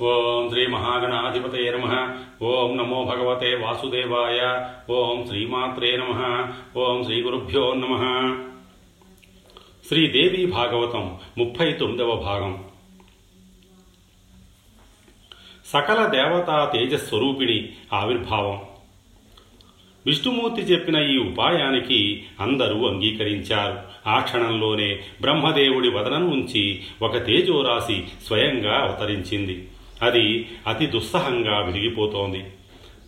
ఓం శ్రీ మహాగణాధిపతయ నమ. ఓం నమో భగవతే వాసుదేవాయ. ఓం శ్రీమాత్రే నమ. ఓం శ్రీ గురుభ్యో నమ. శ్రీదేవి భాగవతం ముప్పై తొమ్మిదవ భాగం. సకల దేవతా తేజస్వరూపిణి ఆవిర్భావం. విష్ణుమూర్తి చెప్పిన ఈ ఉపాయానికి అందరూ అంగీకరించారు. ఆ క్షణంలోనే బ్రహ్మదేవుడి వదనం నుంచి ఒక తేజోరాశి స్వయంగా అవతరించింది. అది అతి దుస్సహంగా విరిగిపోతోంది.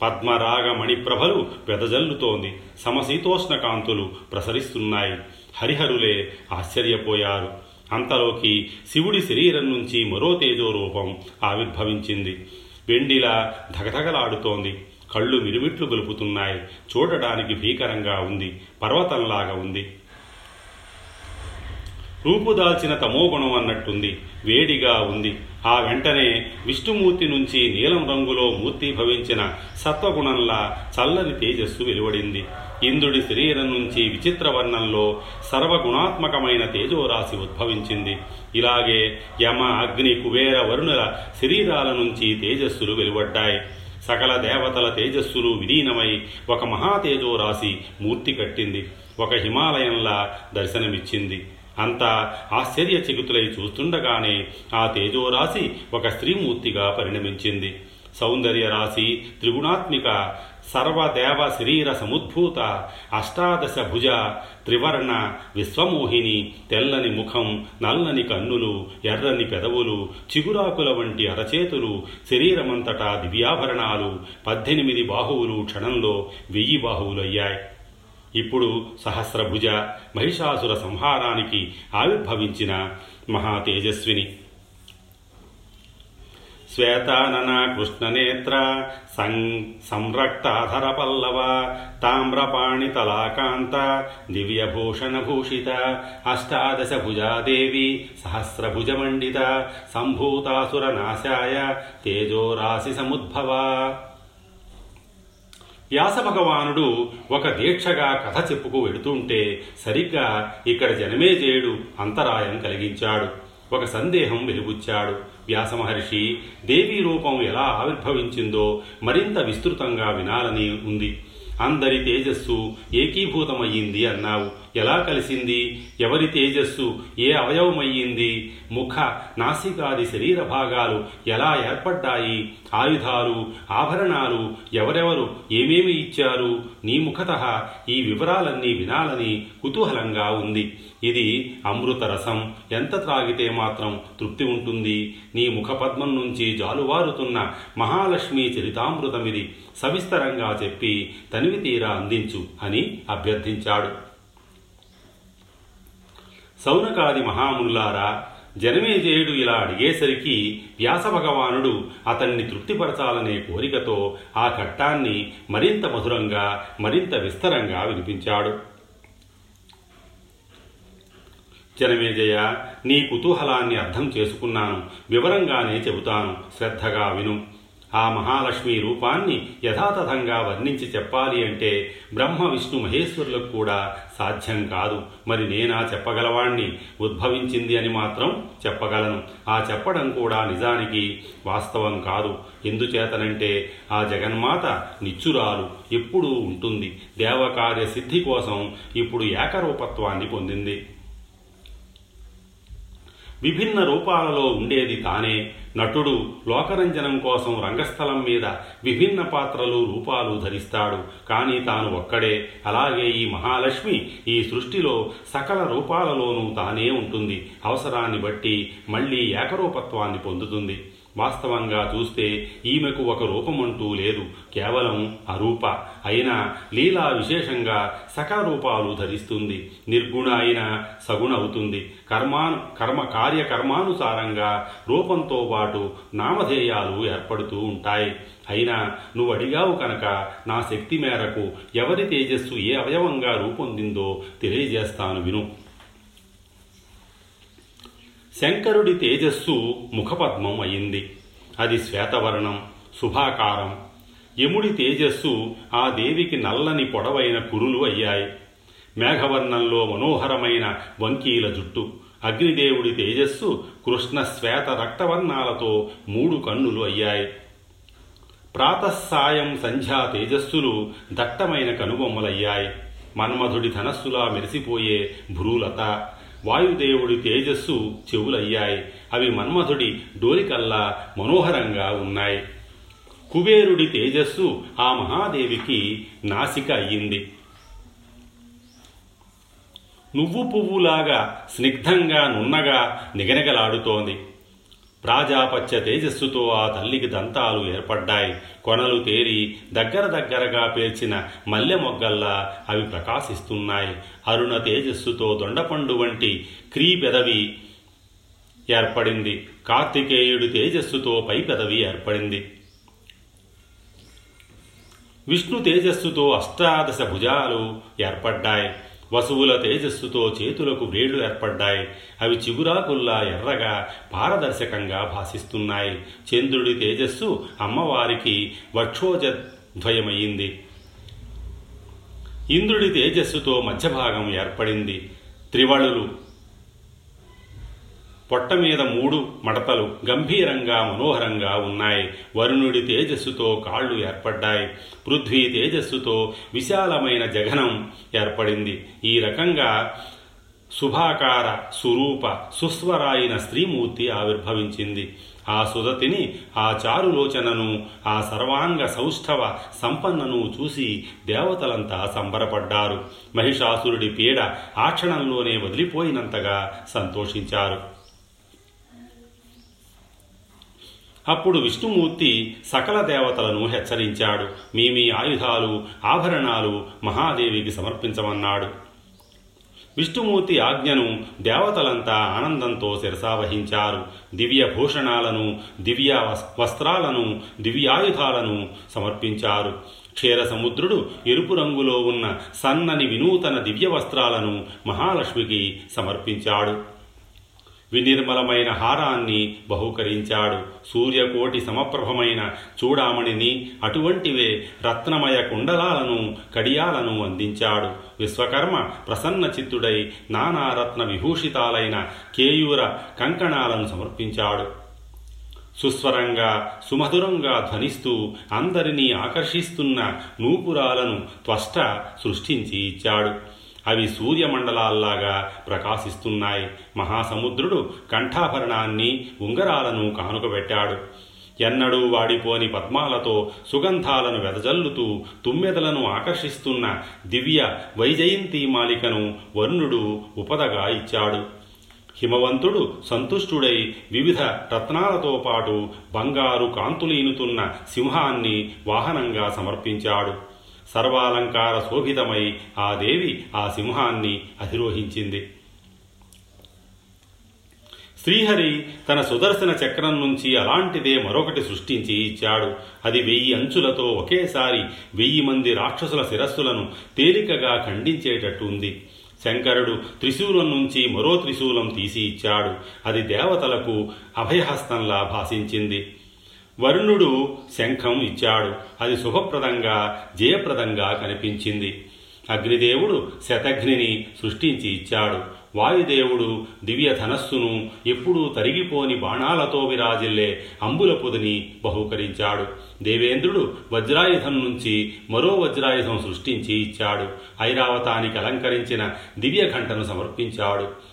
పద్మరాగ మణిప్రభలు వెదజల్లుతోంది సమశీతోష్ణ కాంతులు ప్రసరిస్తున్నాయి. హరిహరులే ఆశ్చర్యపోయారు. అంతలోకి శివుడి శరీరం నుంచి మరో తేజో రూపం ఆవిర్భవించింది. వెండిలా ధగధగలాడుతోంది. కళ్ళు మిరుమిట్లు గొలుపుతున్నాయి. చూడడానికి భీకరంగా ఉంది. పర్వతంలాగా ఉంది. రూపుదాల్చిన తమోగుణం అన్నట్టుంది వేడిగా ఉంది. ఆ వెంటనే విష్ణుమూర్తి నుంచి నీలం రంగులో మూర్తి భవించిన సత్వగుణంలా చల్లని తేజస్సు వెలువడింది. ఇంద్రుడి శరీరం నుంచి విచిత్ర వర్ణంలో సర్వగుణాత్మకమైన తేజోరాశి ఉద్భవించింది. ఇలాగే యమ అగ్ని కుబేర వరుణుల శరీరాల నుంచి తేజస్సులు వెలువడ్డాయి. సకల దేవతల తేజస్సులు విలీనమై ఒక మహాతేజోరాశి మూర్తి కట్టింది. ఒక హిమాలయంలా దర్శనమిచ్చింది. అంతా ఆశ్చర్యచకితులై చూస్తుండగానే ఆ తేజోరాశి ఒక స్త్రీమూర్తిగా పరిణమించింది. సౌందర్య రాశి త్రిగుణాత్మిక సర్వదేవ శరీర సముద్భూత అష్టాదశ భుజ త్రివర్ణ విశ్వమోహిని తెల్లని ముఖం నల్లని కన్నులు ఎర్రని పెదవులు చిగురాకుల వంటి అరచేతులు శరీరమంతటా దివ్యాభరణాలు పద్దెనిమిది బాహువులు క్షణంలో వెయ్యి బాహువులయ్యాయి. ఇప్పుడు సహస్రభుజ మహిషాసుర సంహారానికి ఆవిర్భవించిన మహాతేజస్విని. శ్వేతానన కృష్ణనేత్ర సం సంరక్తాధర పల్లవ తామ్రపాణి తలాకాంత దివ్యభూషణ భూషిత అష్టాదశ భుజాదేవి సహస్రభుజమండిత సంభూతాసుర నాశాయ తేజోరాశి సముద్భవ వ్యాస భగవానుడు ఒక దీక్షగా కథ చెప్పుకు వెడుతుంటే సరిగ్గా ఇక్కడ జనమేజయుడు అంతరాయం కలిగించాడు. ఒక సందేహం వెలుగుచ్చాడు. వ్యాసమహర్షి దేవీ రూపం ఎలా ఆవిర్భవించిందో మరింత విస్తృతంగా వినాలని ఉంది. అందరి తేజస్సు ఏకీభూతమయ్యింది అన్నావు. ఎలా కలిసింది? ఎవరి తేజస్సు? ఏ అవయవమయ్యింది? ముఖ నాసికాది శరీర భాగాలు ఎలా ఏర్పడ్డాయి? ఆయుధాలు ఆభరణాలు ఎవరెవరు ఏమేమి ఇచ్చారు? నీ ముఖత ఈ వివరాలన్నీ వినాలని కుతూహలంగా ఉంది. ఇది అమృత రసం. ఎంత త్రాగితే మాత్రం తృప్తి ఉంటుంది. నీ ముఖపద్మం నుంచి జాలువారుతున్న మహాలక్ష్మి చరితామృతమిది సవిస్తరంగా చెప్పి తనివి తీరా అందించు అని అభ్యర్థించాడు. సౌనకాది మహాముల్లారా జనమేజయుడు ఇలా అడిగేసరికి వ్యాస భగవానుడు అతన్ని తృప్తిపరచాలనే కోరికతో ఆ ఘట్టాన్ని మరింత మధురంగా మరింత విస్తరంగా వినిపించాడు. జనమేజయ నీ కుతూహలాన్ని అర్థం చేసుకున్నాను. వివరంగానే చెబుతాను. శ్రద్ధగా విను. ఆ మహాలక్ష్మి రూపాన్ని యథాతథంగా వర్ణించి చెప్పాలి అంటే బ్రహ్మ విష్ణు మహేశ్వరులకు కూడా సాధ్యం కాదు. మరి నేనా చెప్పగలవాణ్ణి? ఉద్భవించింది అని మాత్రం చెప్పగలను. ఆ చెప్పడం కూడా నిజానికి వాస్తవం కాదు. ఎందుచేతనంటే ఆ జగన్మాత నిచ్చురాలు. ఎప్పుడూ ఉంటుంది. దేవకార్య సిద్ధి కోసం ఇప్పుడు ఏకరూపత్వాన్ని పొందింది. విభిన్న రూపాలలో ఉండేది తానే. నటుడు లోకరంజనం కోసం రంగస్థలం మీద విభిన్న పాత్రలు రూపాలు ధరిస్తాడు. కానీ తాను ఒక్కడే. అలాగే ఈ మహాలక్ష్మి ఈ సృష్టిలో సకల రూపాలలోనూ తానే ఉంటుంది. అవసరాన్ని బట్టి మళ్ళీ ఏకరూపత్వాన్ని పొందుతుంది. వాస్తవంగా చూస్తే ఈమెకు ఒక రూపమంటూ లేదు. కేవలం అరూప. అయినా లీలా విశేషంగా సకారూపాలు ధరిస్తుంది. నిర్గుణ అయిన సగుణ అవుతుంది. కర్మాను కర్మ కార్యకర్మానుసారంగా రూపంతో పాటు నామధేయాలు ఏర్పడుతూ ఉంటాయి. అయినా నువ్వు అడిగావు కనుక నా శక్తి మేరకు ఎవరి తేజస్సు ఏ అవయవంగా రూపొందిందో తెలియజేస్తాను విను. శంకరుడి తేజస్సు ముఖపద్మం అయింది. అది శ్వేతవర్ణం శుభాకారం. యముడి తేజస్సు ఆ దేవికి నల్లని పొడవైన కురులు అయ్యాయి. మేఘవర్ణంలో మనోహరమైన వంకీల జుట్టు అగ్నిదేవుడి తేజస్సు కృష్ణ శ్వేత రక్తవర్ణాలతో మూడు కన్నులు అయ్యాయి. ప్రాతస్సాయం సంధ్యా తేజస్సులు దట్టమైన కనుబొమ్మలయ్యాయి. మన్మధుడి ధనస్సులా మెరిసిపోయే భ్రూలత వాయుదేవుడి తేజస్సు చెవులయ్యాయి. అవి మన్మధుడి డోలికల్లా మనోహరంగా ఉన్నాయి. కుబేరుడి తేజస్సు ఆ మహాదేవికి నాసిక అయ్యింది. నువ్వు పువ్వులాగా స్నిగ్ధంగా నున్నగా నిగనగలాడుతోంది. ప్రాజాపత్య తేజస్సుతో ఆ తల్లికి దంతాలు ఏర్పడ్డాయి. కొనలు తేరి దగ్గర దగ్గరగా పేర్చిన మల్లె మొగ్గల్లా అవి ప్రకాశిస్తున్నాయి. అరుణ తేజస్సుతో దొండపండు వంటి క్రీ పెదవి ఏర్పడింది. కార్తికేయుడి తేజస్సుతో పై పెదవి ఏర్పడింది. విష్ణు తేజస్సుతో అష్టాదశ భుజాలు ఏర్పడ్డాయి. వసువుల తేజస్సుతో చేతులకు వ్రేళ్ళు ఏర్పడ్డాయి. అవి చిగురాకుల్లా ఎర్రగా పారదర్శకంగా భాసిస్తున్నాయి. చంద్రుడి తేజస్సు అమ్మవారికి వక్షోజద్వయమైంది ఇంద్రుడి తేజస్సుతో మధ్యభాగం ఏర్పడింది. త్రివళులు పొట్ట మీద మూడు మడతలు గంభీరంగా మనోహరంగా ఉన్నాయి. వరుణుడి తేజస్సుతో కాళ్ళు ఏర్పడ్డాయి. పృథ్వీ తేజస్సుతో విశాలమైన జగనం ఏర్పడింది. ఈ రకంగా శుభాకార సురూప సుస్వరాయిన స్త్రీమూర్తి ఆవిర్భవించింది. ఆ సుదతిని ఆ చారులోచనను ఆ సర్వాంగ సౌష్ఠవ సంపన్నను చూసి దేవతలంతా సంబరపడ్డారు. మహిషాసురుడి పీడ ఆ క్షణంలోనే వదిలిపోయినంతగా సంతోషించారు. అప్పుడు విష్ణుమూర్తి సకల దేవతలను హెచ్చరించాడు. మీ మీ ఆయుధాలు ఆభరణాలు మహాదేవికి సమర్పించమన్నాడు. విష్ణుమూర్తి ఆజ్ఞను దేవతలంతా ఆనందంతో శిరసావహించారు. దివ్య భూషణాలను దివ్య వస్త్రాలను దివ్యాయుధాలను సమర్పించారు. క్షీర సముద్రుడు ఎరుపు రంగులో ఉన్న సన్నని వినూతన దివ్య వస్త్రాలను మహాలక్ష్మికి సమర్పించాడు. వినిర్మలమైన హారాన్ని బహుకరించాడు. సూర్యకోటి సమప్రభమైన చూడామణిని అటువంటివే రత్నమయ కుండలాలను కడియాలను అందించాడు. విశ్వకర్మ ప్రసన్న చిత్తుడై నానారత్న విభూషితాలైన కేయూర కంకణాలను సమర్పించాడు. సుస్వరంగా సుమధురంగా ధ్వనిస్తూ అందరినీ ఆకర్షిస్తున్న నూపురాలను త్వష్ట సృష్టించి ఇచ్చాడు. అవి సూర్యమండలాల్లాగా ప్రకాశిస్తున్నాయి. మహాసముద్రుడు కంఠాభరణాన్ని ఉంగరాలను కానుకబెట్టాడు. ఎన్నడూ వాడిపోని పద్మాలతో సుగంధాలను వెదజల్లుతూ తుమ్మెదలను ఆకర్షిస్తున్న దివ్య వైజయంతి మాలికను వరుణుడు ఉపదగా ఇచ్చాడు. హిమవంతుడు సంతుష్టుడై వివిధ రత్నాలతో పాటు బంగారు కాంతులీనుతున్న సింహాన్ని వాహనంగా సమర్పించాడు. సర్వాలంకార శోభితమై ఆ దేవి ఆ సింహాన్ని అధిరోహించింది. శ్రీహరి తన సుదర్శన చక్రం నుంచి అలాంటిదే మరొకటి సృష్టించి ఇచ్చాడు. అది వెయ్యి అంచులతో ఒకేసారి వెయ్యి మంది రాక్షసుల శిరస్సులను తేలికగా ఖండించేటట్టు ఉంది. శంకరుడు త్రిశూలం నుంచి మరో త్రిశూలం తీసి ఇచ్చాడు. అది దేవతలకు అభయహస్తంలా భాషించింది వరుణుడు శంఖం ఇచ్చాడు. అది శుభప్రదంగా జయప్రదంగా కనిపించింది. అగ్నిదేవుడు శతఘ్నిని సృష్టించి ఇచ్చాడు. వాయుదేవుడు దివ్య ధనస్సును ఎప్పుడూ తరిగిపోని బాణాలతో విరాజిల్లే అంబుల పొదిని బహూకరించాడు. దేవేంద్రుడు వజ్రాయుధం నుంచి మరో వజ్రాయుధం సృష్టించి ఇచ్చాడు. ఐరావతానికి అలంకరించిన దివ్య ఘంటను సమర్పించాడు.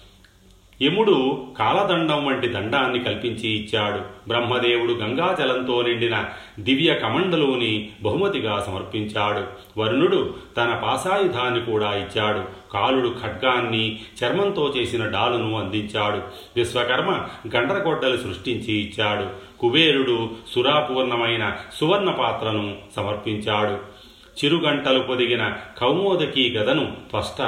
యముడు కాలదండం వంటి దండాన్ని కల్పించి ఇచ్చాడు. బ్రహ్మదేవుడు గంగాజలంతో నిండిన దివ్య కమండలుని బహుమతిగా సమర్పించాడు. వరుణుడు తన పాసాయుధాన్ని కూడా ఇచ్చాడు. కాలుడు ఖడ్గాన్ని చర్మంతో చేసిన డాలును అందించాడు. విశ్వకర్మ గండ్రగొడ్డలు సృష్టించి ఇచ్చాడు. కుబేరుడు సురాపూర్ణమైన సువర్ణ పాత్రను సమర్పించాడు. చిరుగంటలు పొదిగిన కౌమోదకి గదను త్వష్ట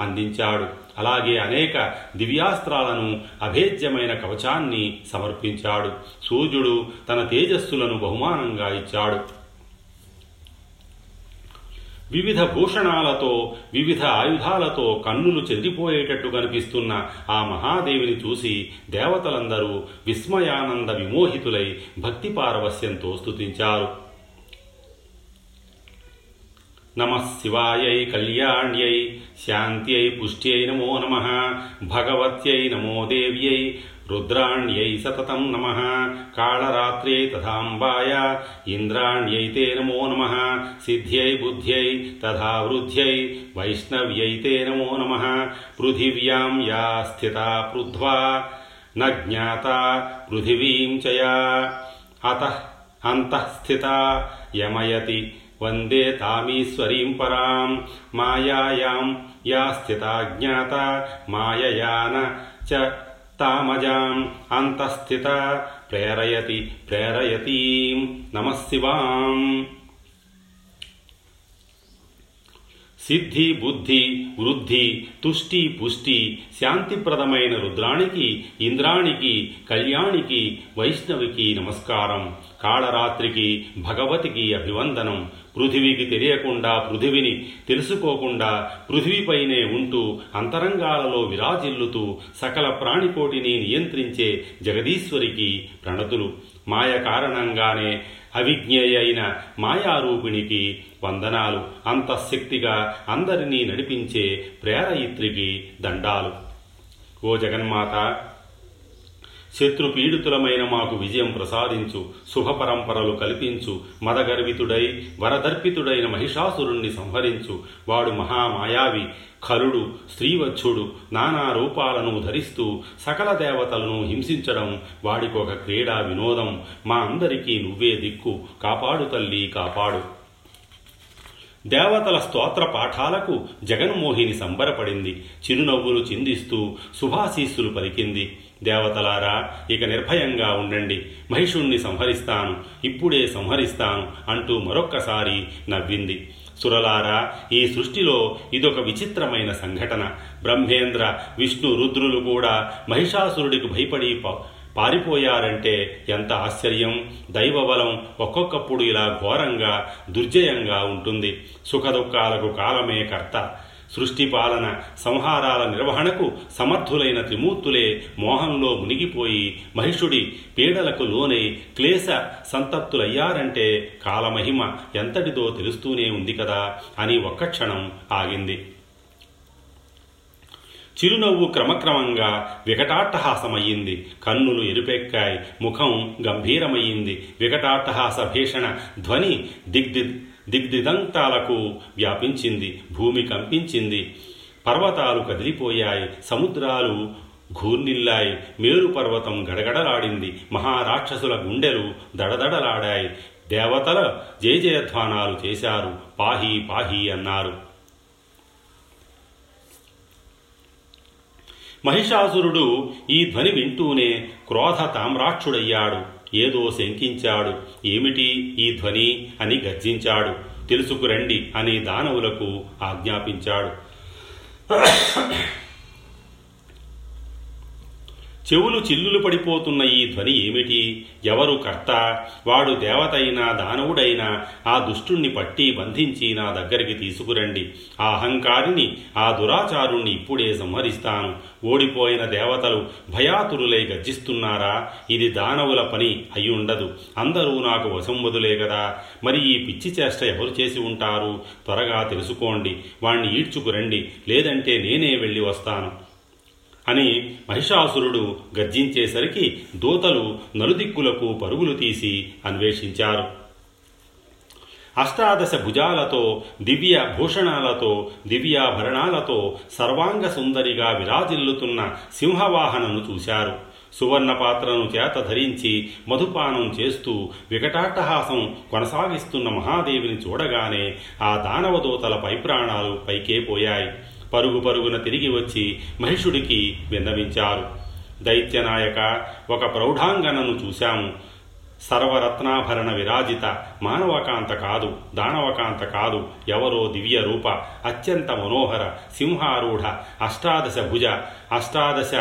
అందించాడు. అలాగే అనేక దివ్యాస్త్రాలను అభేద్యమైన కవచాన్ని సమర్పించాడు. సూర్యుడు తన తేజస్సులను బహుమానంగా ఇచ్చాడు. వివిధ భూషణాలతో వివిధ ఆయుధాలతో కన్నులు చెదిరిపోయేటట్టు కనిపిస్తున్న ఆ మహాదేవిని చూసి దేవతలందరూ విస్మయానంద విమోహితులై భక్తి పారవస్యంతో స్తుతించారు. नम शिवाय कल्याण्य, शान्त्यै, पुष्ट्यै नमो नम भगवत नमो देव्य, रुद्राण्य सतत नम कालरात्र्यै तथाबाय इंद्राण्य नमो नम, सिद्ध्य, बुद्ध्य तथा वृद्ध्य, वैष्णव्य नमो नम, पृथिव्यां या स्थिता पृथ्वा, न ज्ञाता पृथिवीं चया अतः अन्तः स्थिता यमयति। అంతఃస్థితా యమయతి వందే తామీశ్వరీం పరాం మాయాయాం యా స్థితా జ్ఞాత మాయయాన చ తామజాం అంతఃస్థిత ప్రేరయతి ప్రేరయతీం నమశివాం సిద్ధి బుద్ధి వృద్ధి తుష్టి పుష్టి శాంతిప్రదమైన రుద్రానికి ఇంద్రానికి కళ్యాణికి వైష్ణవికి నమస్కారం. కాళరాత్రికి భగవతికి అభివందనం. పృథివీకి తెలియకుండా పృథివిని తెలుసుకోకుండా పృథివీపైనే ఉంటూ అంతరంగాలలో విరాజిల్లుతూ సకల ప్రాణికోటిని నియంత్రించే జగదీశ్వరికి ప్రణతులు. మాయ కారణంగానే అవిజ్ఞేయ అయిన మాయారూపిణికి వందనాలు అంతఃశక్తిగా అందరినీ నడిపించే ప్రేరయిత్రికి దండాలు. ఓ జగన్మాత శత్రుపీడితులమైన మాకు విజయం ప్రసాదించు శుభపరంపరలు కల్పించు మదగర్వితుడై వరదర్పితుడైన మహిషాసురుణ్ణి సంహరించు. వాడు మహామాయావి ఖరుడు స్త్రీవచ్చుడు నానా రూపాలను ధరిస్తూ సకల దేవతలను హింసించడం వాడికొక క్రీడా వినోదం. మా అందరికీ నువ్వే దిక్కు. కాపాడు తల్లి కాపాడు. దేవతల స్తోత్ర పాఠాలకు జగన్మోహిని సంబరపడింది. చిరునవ్వులు చిందిస్తూ శుభాశీస్సులు పలికింది. దేవతలారా ఇక నిర్భయంగా ఉండండి. మహిషుణ్ణి సంహరిస్తాను. ఇప్పుడే సంహరిస్తాను అంటూ మరొక్కసారి నవ్వింది. సురలారా ఈ సృష్టిలో ఇదొక విచిత్రమైన సంఘటన. బ్రహ్మేంద్ర విష్ణు రుద్రులు కూడా మహిషాసురుడికి భయపడి పారిపోయారంటే ఎంత ఆశ్చర్యం. దైవబలం ఒక్కొక్కప్పుడు ఇలా ఘోరంగా దుర్జయంగా ఉంటుంది. సుఖదుఖాలకు కాలమే కర్త. సృష్టి పాలన సంహారాల నిర్వహణకు సమర్థులైన త్రిమూర్తులే మోహంలో మునిగిపోయి మహిషుడి పీడలకు లోనై క్లేశ సంతప్తులయ్యారంటే కాలమహిమ ఎంతటిదో తెలుస్తూనే ఉంది కదా అని ఒక్క క్షణం ఆగింది. చిరునవ్వు క్రమక్రమంగా వికటాట్టహాసమయ్యింది. కన్నులు ఎరుపెక్కాయి. ముఖం గంభీరమయ్యింది. వికటాట్టహాస భీషణ ధ్వని దిగ్ది దిగ్దిదంతాలకు వ్యాపించింది భూమి కంపించింది. పర్వతాలు కదిలిపోయాయి సముద్రాలు ఘూర్నిల్లాయి మేరు పర్వతం గడగడలాడింది. మహారాక్షసుల గుండెలు దడదడలాడాయి. దేవతల జయజయధ్వానాలు చేశారు. పాహి పాహి అన్నారు. మహిషాసురుడు ఈ ధ్వని వింటూనే క్రోధ తామ్రాక్షుడయ్యాడు. ఏదో శంకించాడు. ఏమిటి ఈ ధ్వని అని గర్జించాడు. తెలుసుకురండి అని దానవులకు ఆజ్ఞాపించాడు. చెవులు చిల్లులు పడిపోతున్న ఈ ధ్వని ఏమిటి? ఎవరు కర్త? వాడు దేవతైనా దానవుడైనా ఆ దుష్టుణ్ణి పట్టి బంధించి నా దగ్గరికి తీసుకురండి. ఆ అహంకారిని ఆ దురాచారుణ్ణి ఇప్పుడే సంహరిస్తాను. ఓడిపోయిన దేవతలు భయాతురులై గర్జిస్తున్నారా? ఇది దానవుల పని అయ్యుండదు. ఉండదు అందరూ నాకు వశంవదులే కదా మరి ఈ పిచ్చి చేష్ట ఎవరు చేసి ఉంటారు? త్వరగా తెలుసుకోండి. వాణ్ణి ఈడ్చుకురండి. లేదంటే నేనే వెళ్ళి వస్తాను. అని మహిషాసురుడు గర్జించేసరికి దూతలు నలుదిక్కులకు పరుగులు తీసి అన్వేషించారు. అష్టాదశ భుజాలతో దివ్య భూషణాలతో దివ్యాభరణాలతో సర్వాంగ సుందరిగా విరాజిల్లుతున్న సింహవాహనను చూశారు. సువర్ణ పాత్రను చేత ధరించి మధుపానం చేస్తూ వికటాట్టహాసం కొనసాగిస్తున్న మహాదేవిని చూడగానే ఆ దానవదూతల పైప్రాణాలు పైకే పోయాయి. పరుగు పరుగున తిరిగి వచ్చి మహిషుడికి విన్నవించారు. దైత్యనాయక ఒక ప్రౌఢాంగనను చూశాము. సర్వరత్నాభరణ విరాజిత మానవకాంత కాదు దానవకాంత కాదు ఎవరో దివ్య రూప అత్యంత మనోహర సింహారూఢ అష్టాదశ భుజ అష్టాదశ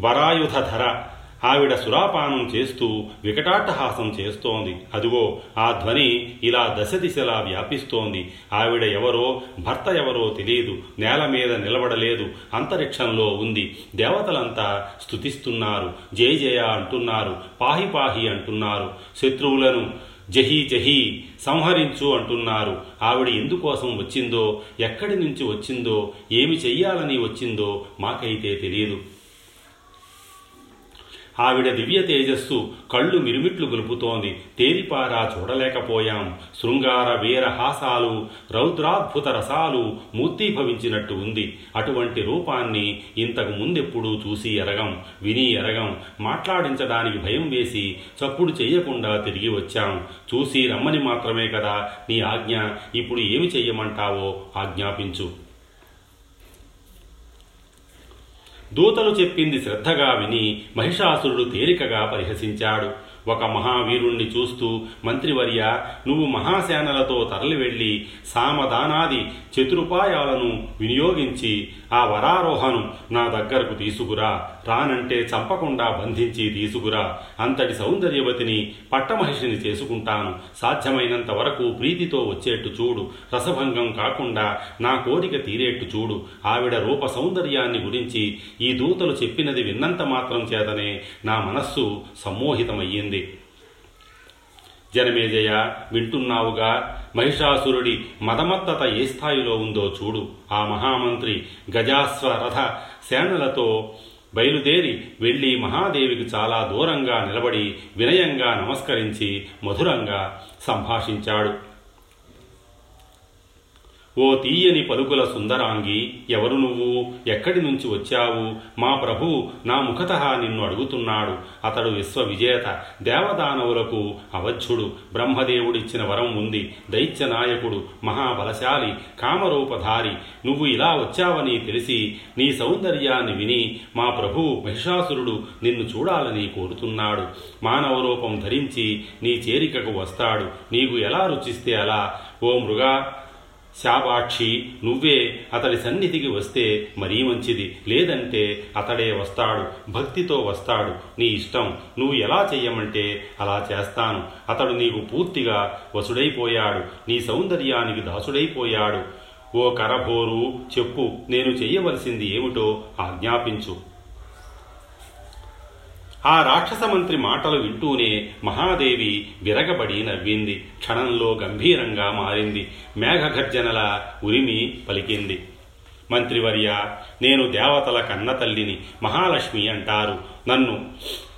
వరాయుధధర ఆవిడ సురాపానం చేస్తూ వికటాట్టహాసం చేస్తోంది. అదిగో ఆ ధ్వని ఇలా దశ దిశలా వ్యాపిస్తోంది. ఆవిడ ఎవరో భర్త ఎవరో తెలియదు. నేల మీద నిలబడలేదు. అంతరిక్షంలో ఉంది. దేవతలంతా స్తుతిస్తున్నారు. జయ జయ అంటున్నారు. పాహి పాహి అంటున్నారు. శత్రువులను జహీ జహీ సంహరించు అంటున్నారు. ఆవిడ ఎందుకోసం వచ్చిందో ఎక్కడి నుంచి వచ్చిందో ఏమి చెయ్యాలని వచ్చిందో మాకైతే తెలియదు ఆవిడ దివ్య తేజస్సు కళ్ళు మిరుమిట్లు గొలుపుతోంది. తేరిపారా చూడలేకపోయాం. శృంగార వీర హాసాలు రౌద్రాద్భుత రసాలు మూర్తీభవించినట్టు ఉంది. అటువంటి రూపాన్ని ఇంతకు ముందెప్పుడూ చూసి ఎరగం విని ఎరగం. మాట్లాడించడానికి భయం వేసి చప్పుడు చెయ్యకుండా తిరిగి వచ్చాం. చూసి రమ్మని మాత్రమే కదా నీ ఆజ్ఞ. ఇప్పుడు ఏమి చెయ్యమంటావో ఆజ్ఞాపించు. దూతలు చెప్పింది శ్రద్ధగా విని మహిషాసురుడు తేలికగా పరిహసించాడు. ఒక మహావీరుణ్ణి చూస్తూ మంత్రివర్య నువ్వు మహాసేనలతో తరలివెళ్ళి సామదానాది చతురుపాయాలను వినియోగించి ఆ వరారోహను నా దగ్గరకు తీసుకురా. రానంటే చంపకుండా బంధించి తీసుకురా. అంతటి సౌందర్యవతిని పట్టమహిషిని చేసుకుంటాను. సాధ్యమైనంత వరకు ప్రీతితో వచ్చేట్టు చూడు. రసభంగం కాకుండా నా కోరిక తీరేట్టు చూడు. ఆవిడ రూప సౌందర్యాన్ని గురించి ఈ దూతలు చెప్పినది విన్నంత మాత్రం చేతనే నా మనస్సు సమ్మోహితమయ్యింది. జనమేజయ వింటున్నావుగా? మహిషాసురుడి మదమత్తత ఏ స్థాయిలో ఉందో చూడు. ఆ మహామంత్రి గజాస్వ రథ సేనలతో బయలుదేరి వెళ్ళి మహాదేవికి చాలా దూరంగా నిలబడి వినయంగా నమస్కరించి మధురంగా సంభాషించాడు. ఓ తీయని పలుకుల సుందరాంగి ఎవరు నువ్వు? ఎక్కడి నుంచి వచ్చావు? మా ప్రభు నా ముఖత నిన్ను అడుగుతున్నాడు. అతడు విశ్వవిజేత దేవదానవులకు అవధ్యుడు బ్రహ్మదేవుడిచ్చిన వరం ఉంది. దైత్య నాయకుడు మహాబలశాలి కామరూపధారి. నువ్వు ఇలా వచ్చావని తెలిసి నీ సౌందర్యాన్ని విని మా ప్రభు మహిషాసురుడు నిన్ను చూడాలని కోరుతున్నాడు. మానవ రూపం ధరించి నీ చేరికకు వస్తాడు. నీకు ఎలా రుచిస్తే అలా? ఓ మృగా శాబాక్షి నువ్వే అతడి సన్నిధికి వస్తే మరీ మంచిది. లేదంటే అతడే వస్తాడు భక్తితో వస్తాడు. నీ ఇష్టం. నువ్వు ఎలా చెయ్యమంటే అలా చేస్తాను. అతడు నీకు పూర్తిగా వసుడైపోయాడు. నీ సౌందర్యానికి దాసుడైపోయాడు. ఓ కరభోరు చెప్పు నేను చెయ్యవలసింది ఏమిటో ఆజ్ఞాపించు. ఆ రాక్షస మంత్రి మాటలు వింటూనే మహాదేవి విరగబడి నవ్వింది. క్షణంలో గంభీరంగా మారింది. మేఘగర్జనల ఉరిమి పలికింది. మంత్రివర్య నేను దేవతల కన్న తల్లిని మహాలక్ష్మి అంటారు. నన్ను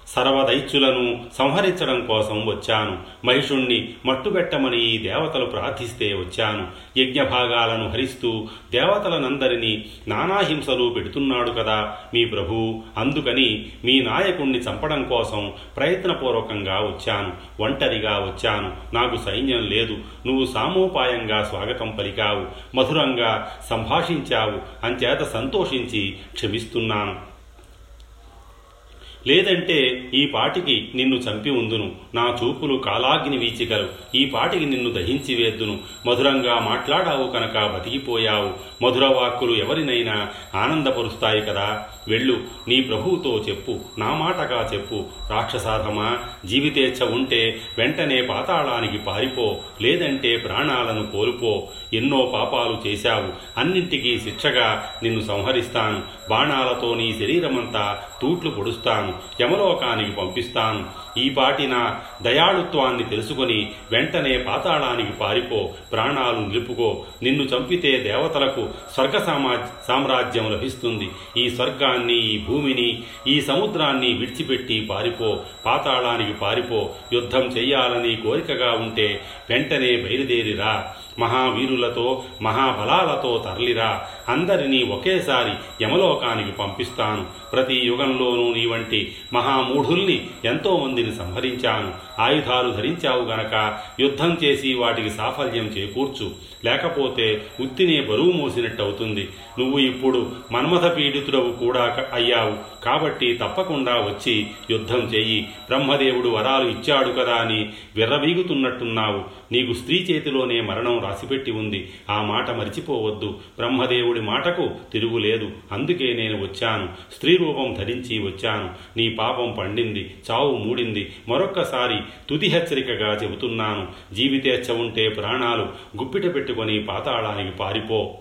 సర్వదైత్యులను సంహరించడం కోసం వచ్చాను. మహిషుణ్ణి మట్టుబెట్టమని ఈ దేవతలు ప్రార్థిస్తే వచ్చాను. యజ్ఞభాగాలను హరిస్తూ దేవతలనందరినీ నానాహింసలు పెడుతున్నాడు కదా మీ ప్రభు. అందుకని మీ నాయకుణ్ణి చంపడం కోసం ప్రయత్నపూర్వకంగా వచ్చాను. ఒంటరిగా వచ్చాను. నాకు సైన్యం లేదు. నువ్వు సామోపాయంగా స్వాగతం పలికావు. మధురంగా సంభాషించావు. అంచేత సంతోషించి క్షమిస్తున్నాను. లేదంటే ఈ పాటికి నిన్ను చంపి ఉందును. నా చూపులు కాలాగ్ని వీచికలు ఈ పాటికి నిన్ను దహించి వేద్దును. మధురంగా మాట్లాడావు కనుక బతికిపోయావు. మధుర వాక్కులు ఎవరినైనా ఆనందపరుస్తాయి కదా. వెళ్ళు నీ ప్రభువుతో చెప్పు నా మాటగా చెప్పు. రాక్షసాధమా జీవితేచ్ఛ ఉంటే వెంటనే పాతాళానికి పారిపో లేదంటే ప్రాణాలను కోల్పో. ఎన్నో పాపాలు చేశావు. అన్నింటికీ శిక్షగా నిన్ను సంహరిస్తాను. బాణాలతో నీ శరీరమంతా తూట్లు పొడుస్తాను. యమలోకానికి పంపిస్తాను. ఈ నా దయాళుత్వాన్ని తెలుసుకొని వెంటనే పాతాళానికి పారిపో ప్రాణాలు నిలుపుకో. నిన్ను చంపితే దేవతలకు స్వర్గ సామ్రాజ్యం లభిస్తుంది. ఈ స్వర్గాన్ని ఈ భూమిని ఈ సముద్రాన్ని విడిచిపెట్టి పారిపో పాతాళానికి పారిపో. యుద్ధం చెయ్యాలని కోరికగా ఉంటే వెంటనే బయలుదేరిరా. మహావీరులతో మహాబలాలతో తరలిరా. అందరినీ ఒకేసారి యమలోకానికి పంపిస్తాను. ప్రతి యుగంలోనూ నీ వంటి మహామూఢుల్ని ఎంతోమందిని సంహరించాను. ఆయుధాలు ధరించావు గనక యుద్ధం చేసి వాటికి సాఫల్యం చేకూర్చు. లేకపోతే ఉత్తినే బరువు మోసినట్టవుతుంది. నువ్వు ఇప్పుడు మన్మథ పీడితుడవు కూడా అయ్యావు. కాబట్టి తప్పకుండా వచ్చి యుద్ధం చెయ్యి బ్రహ్మదేవుడు వరాలు ఇచ్చాడు కదా అని విర్రవీగుతున్నట్టున్నావు. నీకు స్త్రీ చేతిలోనే మరణం రాసిపెట్టి ఉంది. ఆ మాట మరిచిపోవద్దు. బ్రహ్మదేవుడు మాటకు తిరుగులేదు అందుకే నేను వచ్చాను. స్త్రీ రూపం ధరించి వచ్చాను. నీ పాపం పండింది చావు మూడింది. మరొక్కసారి తుది హెచ్చరికగా చెబుతున్నాను. జీవితేచ్ఛ ఉంటే ప్రాణాలు. గుప్పిట పెట్టుకొని పాతాళానికి పారిపో.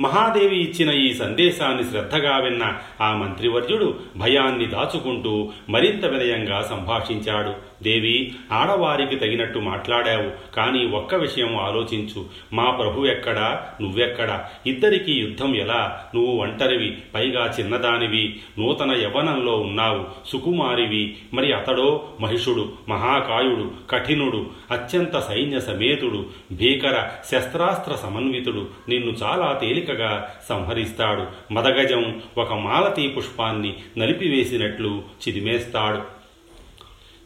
మహాదేవి ఇచ్చిన ఈ సందేశాన్ని శ్రద్ధగా విన్న ఆ మంత్రివర్యుడు భయాన్ని దాచుకుంటూ మరింత వినయంగా సంభాషించాడు. దేవి ఆడవారికి తగినట్టు మాట్లాడావు. కానీ ఒక్క విషయం ఆలోచించు. మా ప్రభు ఎక్కడా? నువ్వెక్కడా? ఇద్దరికీ యుద్ధం ఎలా? నువ్వు ఒంటరివి పైగా చిన్నదానివి. నూతన యవనంలో ఉన్నావు. సుకుమారివి. మరి అతడో మహిషుడు మహాకాయుడు కఠినుడు అత్యంత సైన్య సమేతుడు భీకర శస్త్రాస్త్ర సమన్వితుడు నిన్ను చాలా తేలికగా సంహరిస్తాడు. మదగజం ఒక మాలతీ పుష్పాన్ని నలిపివేసినట్లు చిదిమేస్తాడు.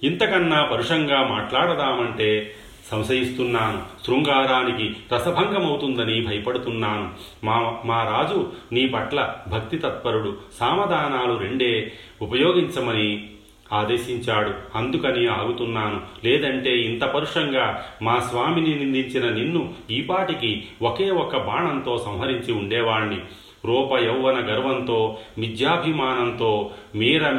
ఇంతకన్నా పరుషంగా మాట్లాడదామంటే సంశయిస్తున్నాను. శృంగారానికి రసభంగమవుతుందని భయపడుతున్నాను. మా మా రాజు నీ పట్ల భక్తి తత్పరుడు. సామధానాలు రెండే ఉపయోగించమని ఆదేశించాడు. అందుకని ఆగుతున్నాను. లేదంటే ఇంత పరుషంగా మా స్వామిని నిందించిన నిన్ను ఈపాటికి ఒకే ఒక్క బాణంతో సంహరించి ఉండేవాణ్ణి. రూప యౌవన గర్వంతో మిథ్యాభిమానంతో మీర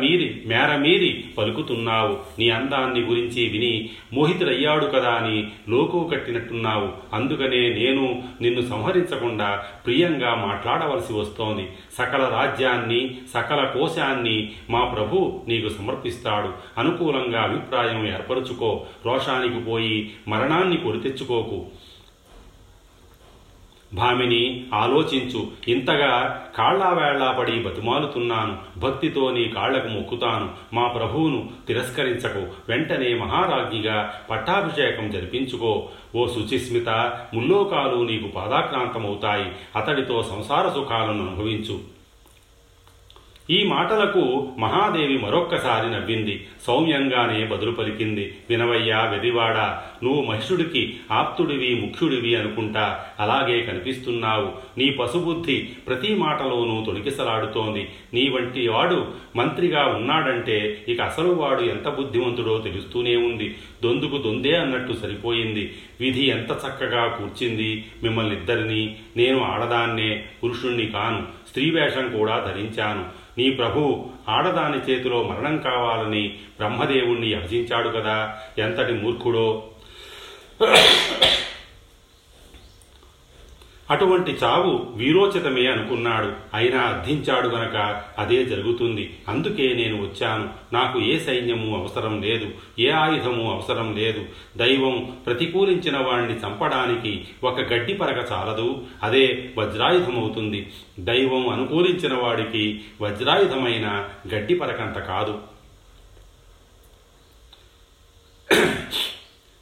మీరి పలుకుతున్నావు. నీ అందాన్ని గురించి విని మోహితుడయ్యాడు కదా అని లోకు కట్టినట్టున్నావు. అందుకనే నేను నిన్ను సంహరించకుండా ప్రియంగా మాట్లాడవలసి వస్తోంది. సకల రాజ్యాన్ని సకల కోశాన్ని మా ప్రభు నీకు సమర్పిస్తాడు. అనుకూలంగా అభిప్రాయం ఏర్పరుచుకో. రోషానికి పోయి మరణాన్ని కొని తెచ్చుకోకు. భామిని ఆలోచించు. ఇంతగా కాళ్ళావేళ్ళా పడి బతిమాలుతున్నాను. భక్తితో నీ కాళ్ళకు మొక్కుతాను. మా ప్రభువును తిరస్కరించకు. వెంటనే మహారాజ్ఞిగా పట్టాభిషేకం జరిపించుకో. ఓ శుచిస్మిత ముల్లోకాలు నీకు పాదాక్రాంతమవుతాయి. అతడితో సంసార సుఖాలను అనుభవించు. ఈ మాటలకు మహాదేవి మరొక్కసారి నవ్వింది. సౌమ్యంగానే బదులు పలికింది వినవయ్యా వెదివాడా నువ్వు మహిషుడికి ఆప్తుడివి ముఖ్యుడివి అనుకుంటా. అలాగే కనిపిస్తున్నావు. నీ పశుబుద్ధి ప్రతి మాటలోనూ తొలికిసలాడుతోంది నీ వంటి వాడు మంత్రిగా ఉన్నాడంటే ఇక అసలు వాడు ఎంత బుద్ధిమంతుడో తెలుస్తూనే ఉంది. దొందుకు దొందే అన్నట్టు సరిపోయింది. విధి ఎంత చక్కగా కూర్చింది. మిమ్మల్ని ఇద్దరిని నేను ఆడదాన్నే పురుషుణ్ణి కాను. స్త్రీ వేషం కూడా ధరించాను. నీ ప్రభు ఆడదాని చేతిలో మరణం కావాలని బ్రహ్మదేవుణ్ణి అర్జించాడు కదా. ఎంతటి మూర్ఖుడో. అటువంటి చావు వీరోచితమే అనుకున్నాడు. అయినా అర్థించాడు గనక అదే జరుగుతుంది. అందుకే నేను వచ్చాను. నాకు ఏ సైన్యము అవసరం లేదు. ఏ ఆయుధము అవసరం లేదు. దైవం ప్రతికూలించిన వాణ్ణి చంపడానికి ఒక గడ్డి పరక చాలదు. అదే వజ్రాయుధమవుతుంది. దైవం అనుకూలించిన వాడికి వజ్రాయుధమైన గడ్డి పరకంత కాదు.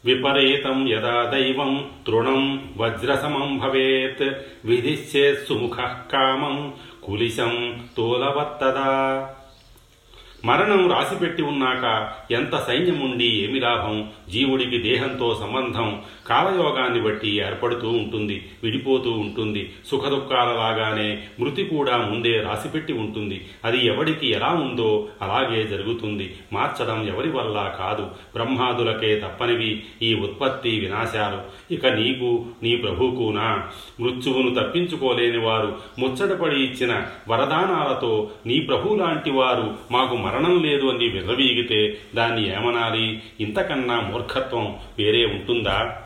విపరీతం యదా దైవం తృణం వజ్రసమం భవేత్. విధిశ్చేత్ సుముఖ కామం. కులిశం తూలవత్తదా. మరణం రాసిపెట్టి ఉన్నాక ఎంత సైన్యముండి ఏమి లాభం? జీవుడికి దేహంతో సంబంధం. కాలయోగాన్ని బట్టి ఏర్పడుతూ ఉంటుంది విడిపోతూ ఉంటుంది. సుఖదుఖాలలాగానే మృతి కూడా ముందే రాసిపెట్టి ఉంటుంది. అది ఎవడికి ఎలా ఉందో అలాగే జరుగుతుంది. మార్చడం ఎవరి వల్ల కాదు. బ్రహ్మాదులకే తప్పనివి ఈ ఉత్పత్తి వినాశాలు. ఇక నీకు నీ ప్రభువుకునా? మృత్యువును తప్పించుకోలేని వారు ముచ్చటపడి ఇచ్చిన వరదానాలతో నీ ప్రభు లాంటి వారు మాకు మరణం లేదు అని విర్రవీగితే దాన్ని ఏమనాలి? ఇంతకన్నా మూర్ఖత్వం వేరే ఉంటుందా?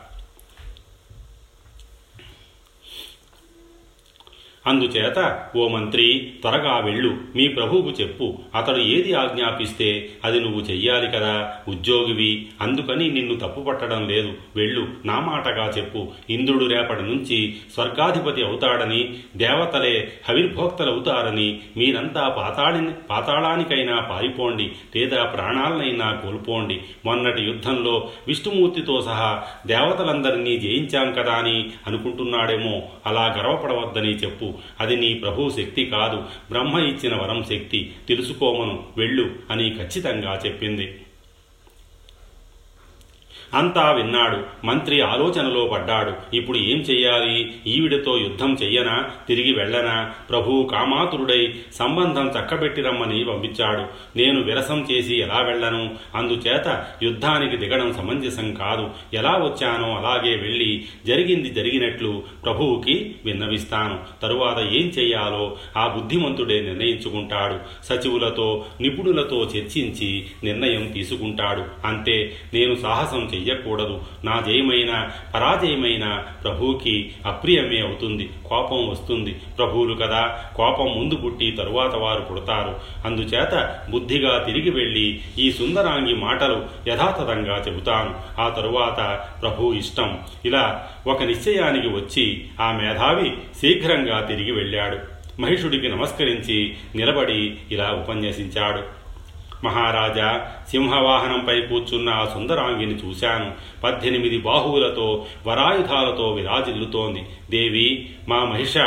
అందుచేత ఓ మంత్రి త్వరగా వెళ్ళు. మీ ప్రభువుకు చెప్పు. అతడు ఏది ఆజ్ఞాపిస్తే అది నువ్వు చెయ్యాలి కదా. ఉద్యోగివి అందుకని నిన్ను తప్పుపట్టడం లేదు. వెళ్ళు. నా మాటగా చెప్పు. ఇంద్రుడు రేపటి నుంచి స్వర్గాధిపతి అవుతాడని దేవతలే హవిర్భోక్తలవుతారని మీరంతా పాతాళి పాతాళానికైనా పారిపోండి. లేదా ప్రాణాలనైనా కోల్పోండి. మొన్నటి యుద్ధంలో విష్ణుమూర్తితో సహా దేవతలందరినీ జయించాం కదా అని అనుకుంటున్నాడేమో. అలా గర్వపడవద్దని చెప్పు. అది నీ ప్రభు శక్తి కాదు. బ్రహ్మ ఇచ్చిన వరం శక్తి. తెలుసుకోమను వెళ్ళు అని ఖచ్చితంగా చెప్పింది. అంతా విన్నాడు. మంత్రి ఆలోచనలో పడ్డాడు. ఇప్పుడు ఏం చెయ్యాలి? ఈవిడతో యుద్ధం చెయ్యనా? తిరిగి వెళ్ళనా? ప్రభువు కామాతురుడై సంబంధం చక్కబెట్టి రమ్మని పంపించాడు. నేను విరసం చేసి ఎలా వెళ్ళను? అందుచేత యుద్ధానికి దిగడం సమంజసం కాదు. ఎలా వచ్చానో అలాగే వెళ్ళి జరిగింది జరిగినట్లు ప్రభువుకి విన్నవిస్తాను. తరువాత ఏం చెయ్యాలో ఆ బుద్ధిమంతుడే నిర్ణయించుకుంటాడు. సచివులతో నిపుణులతో చర్చించి నిర్ణయం తీసుకుంటాడు. అంతే. నేను సాహసం చెయ్యకూడదు. నా జయమైన పరాజయమైన ప్రభువుకి అప్రియమే అవుతుంది. కోపం వస్తుంది. ప్రభువులు కదా కోపం ముందు పుట్టి తరువాత వారు పుడతారు. అందుచేత బుద్ధిగా తిరిగి వెళ్ళి ఈ సుందరాంగి మాటలు యథాతథంగా చెబుతాను. ఆ తరువాత ప్రభు ఇష్టం. ఇలా ఒక నిశ్చయానికి వచ్చి ఆ మేధావి శీఘ్రంగా తిరిగి వెళ్ళాడు. మహిషుడికి నమస్కరించి నిలబడి ఇలా ఉపన్యసించాడు. మహారాజా సింహవాహనంపై కూర్చున్న ఆ సుందరాంగిని చూశాను. పద్దెనిమిది బాహువులతో వరాయుధాలతో విరాజిల్లుతోంది. దేవి మా మహిష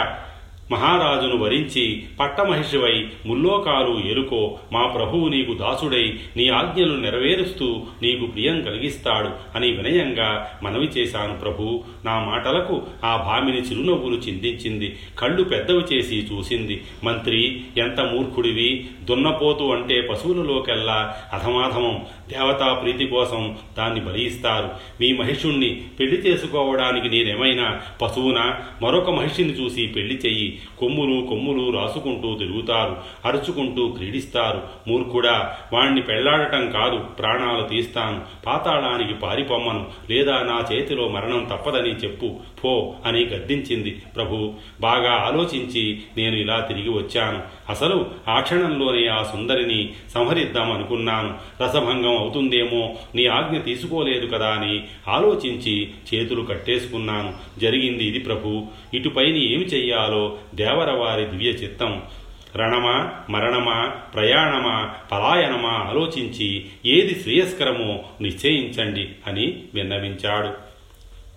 మహారాజును వరించి పట్టమహిషివై ముల్లోకాలు ఎరుకో మా ప్రభువు నీకు దాసుడై నీ ఆజ్ఞలు నెరవేరుస్తూ నీకు ప్రియం కలిగిస్తాడు అని వినయంగా మనవి చేశాను ప్రభు. నా మాటలకు ఆ భామిని చిరునవ్వులు చిందించింది. కళ్ళు పెద్దవి చేసి చూసింది. మంత్రి ఎంత మూర్ఖుడివి? దున్నపోతు అంటే పశువులలోకెల్లా అధమాధమం. దేవతా ప్రీతి కోసం దాన్ని బలియిస్తారు. మీ మహిషుణ్ణి పెళ్ళి చేసుకోవడానికి నేనేమైనా పశువునా? మరొక మహిషిని చూసి పెళ్ళి చెయ్యి. కొమ్ములు కొమ్ములు రాసుకుంటూ తిరుగుతారు అరుచుకుంటూ క్రీడిస్తారు. మూర్ఖుడా వాణ్ణి పెళ్ళాడటం కాదు ప్రాణాలు తీస్తాను. పాతాళానికి పారిపొమ్మను లేదా నా చేతిలో మరణం తప్పదని చెప్పు. పో అని గద్దించింది ప్రభు. బాగా ఆలోచించి నేను ఇలా తిరిగి వచ్చాను. అసలు ఆ క్షణంలోనే ఆ సుందరిని సంహరిద్దాం అనుకున్నాను. రసభంగం అవుతుందేమో నీ ఆజ్ఞ తీసుకోలేదు కదా అని ఆలోచించి చేతులు కట్టేసుకున్నాను. జరిగింది ఇది ప్రభు. ఇటుపైన ఏమి చెయ్యాలో దేవరవారి దివ్య చిత్తం. రణమా మరణమా ప్రయాణమా పలాయనమా ఆలోచించి ఏది శ్రేయస్కరమో నిశ్చయించండి అని విన్నవించాడు.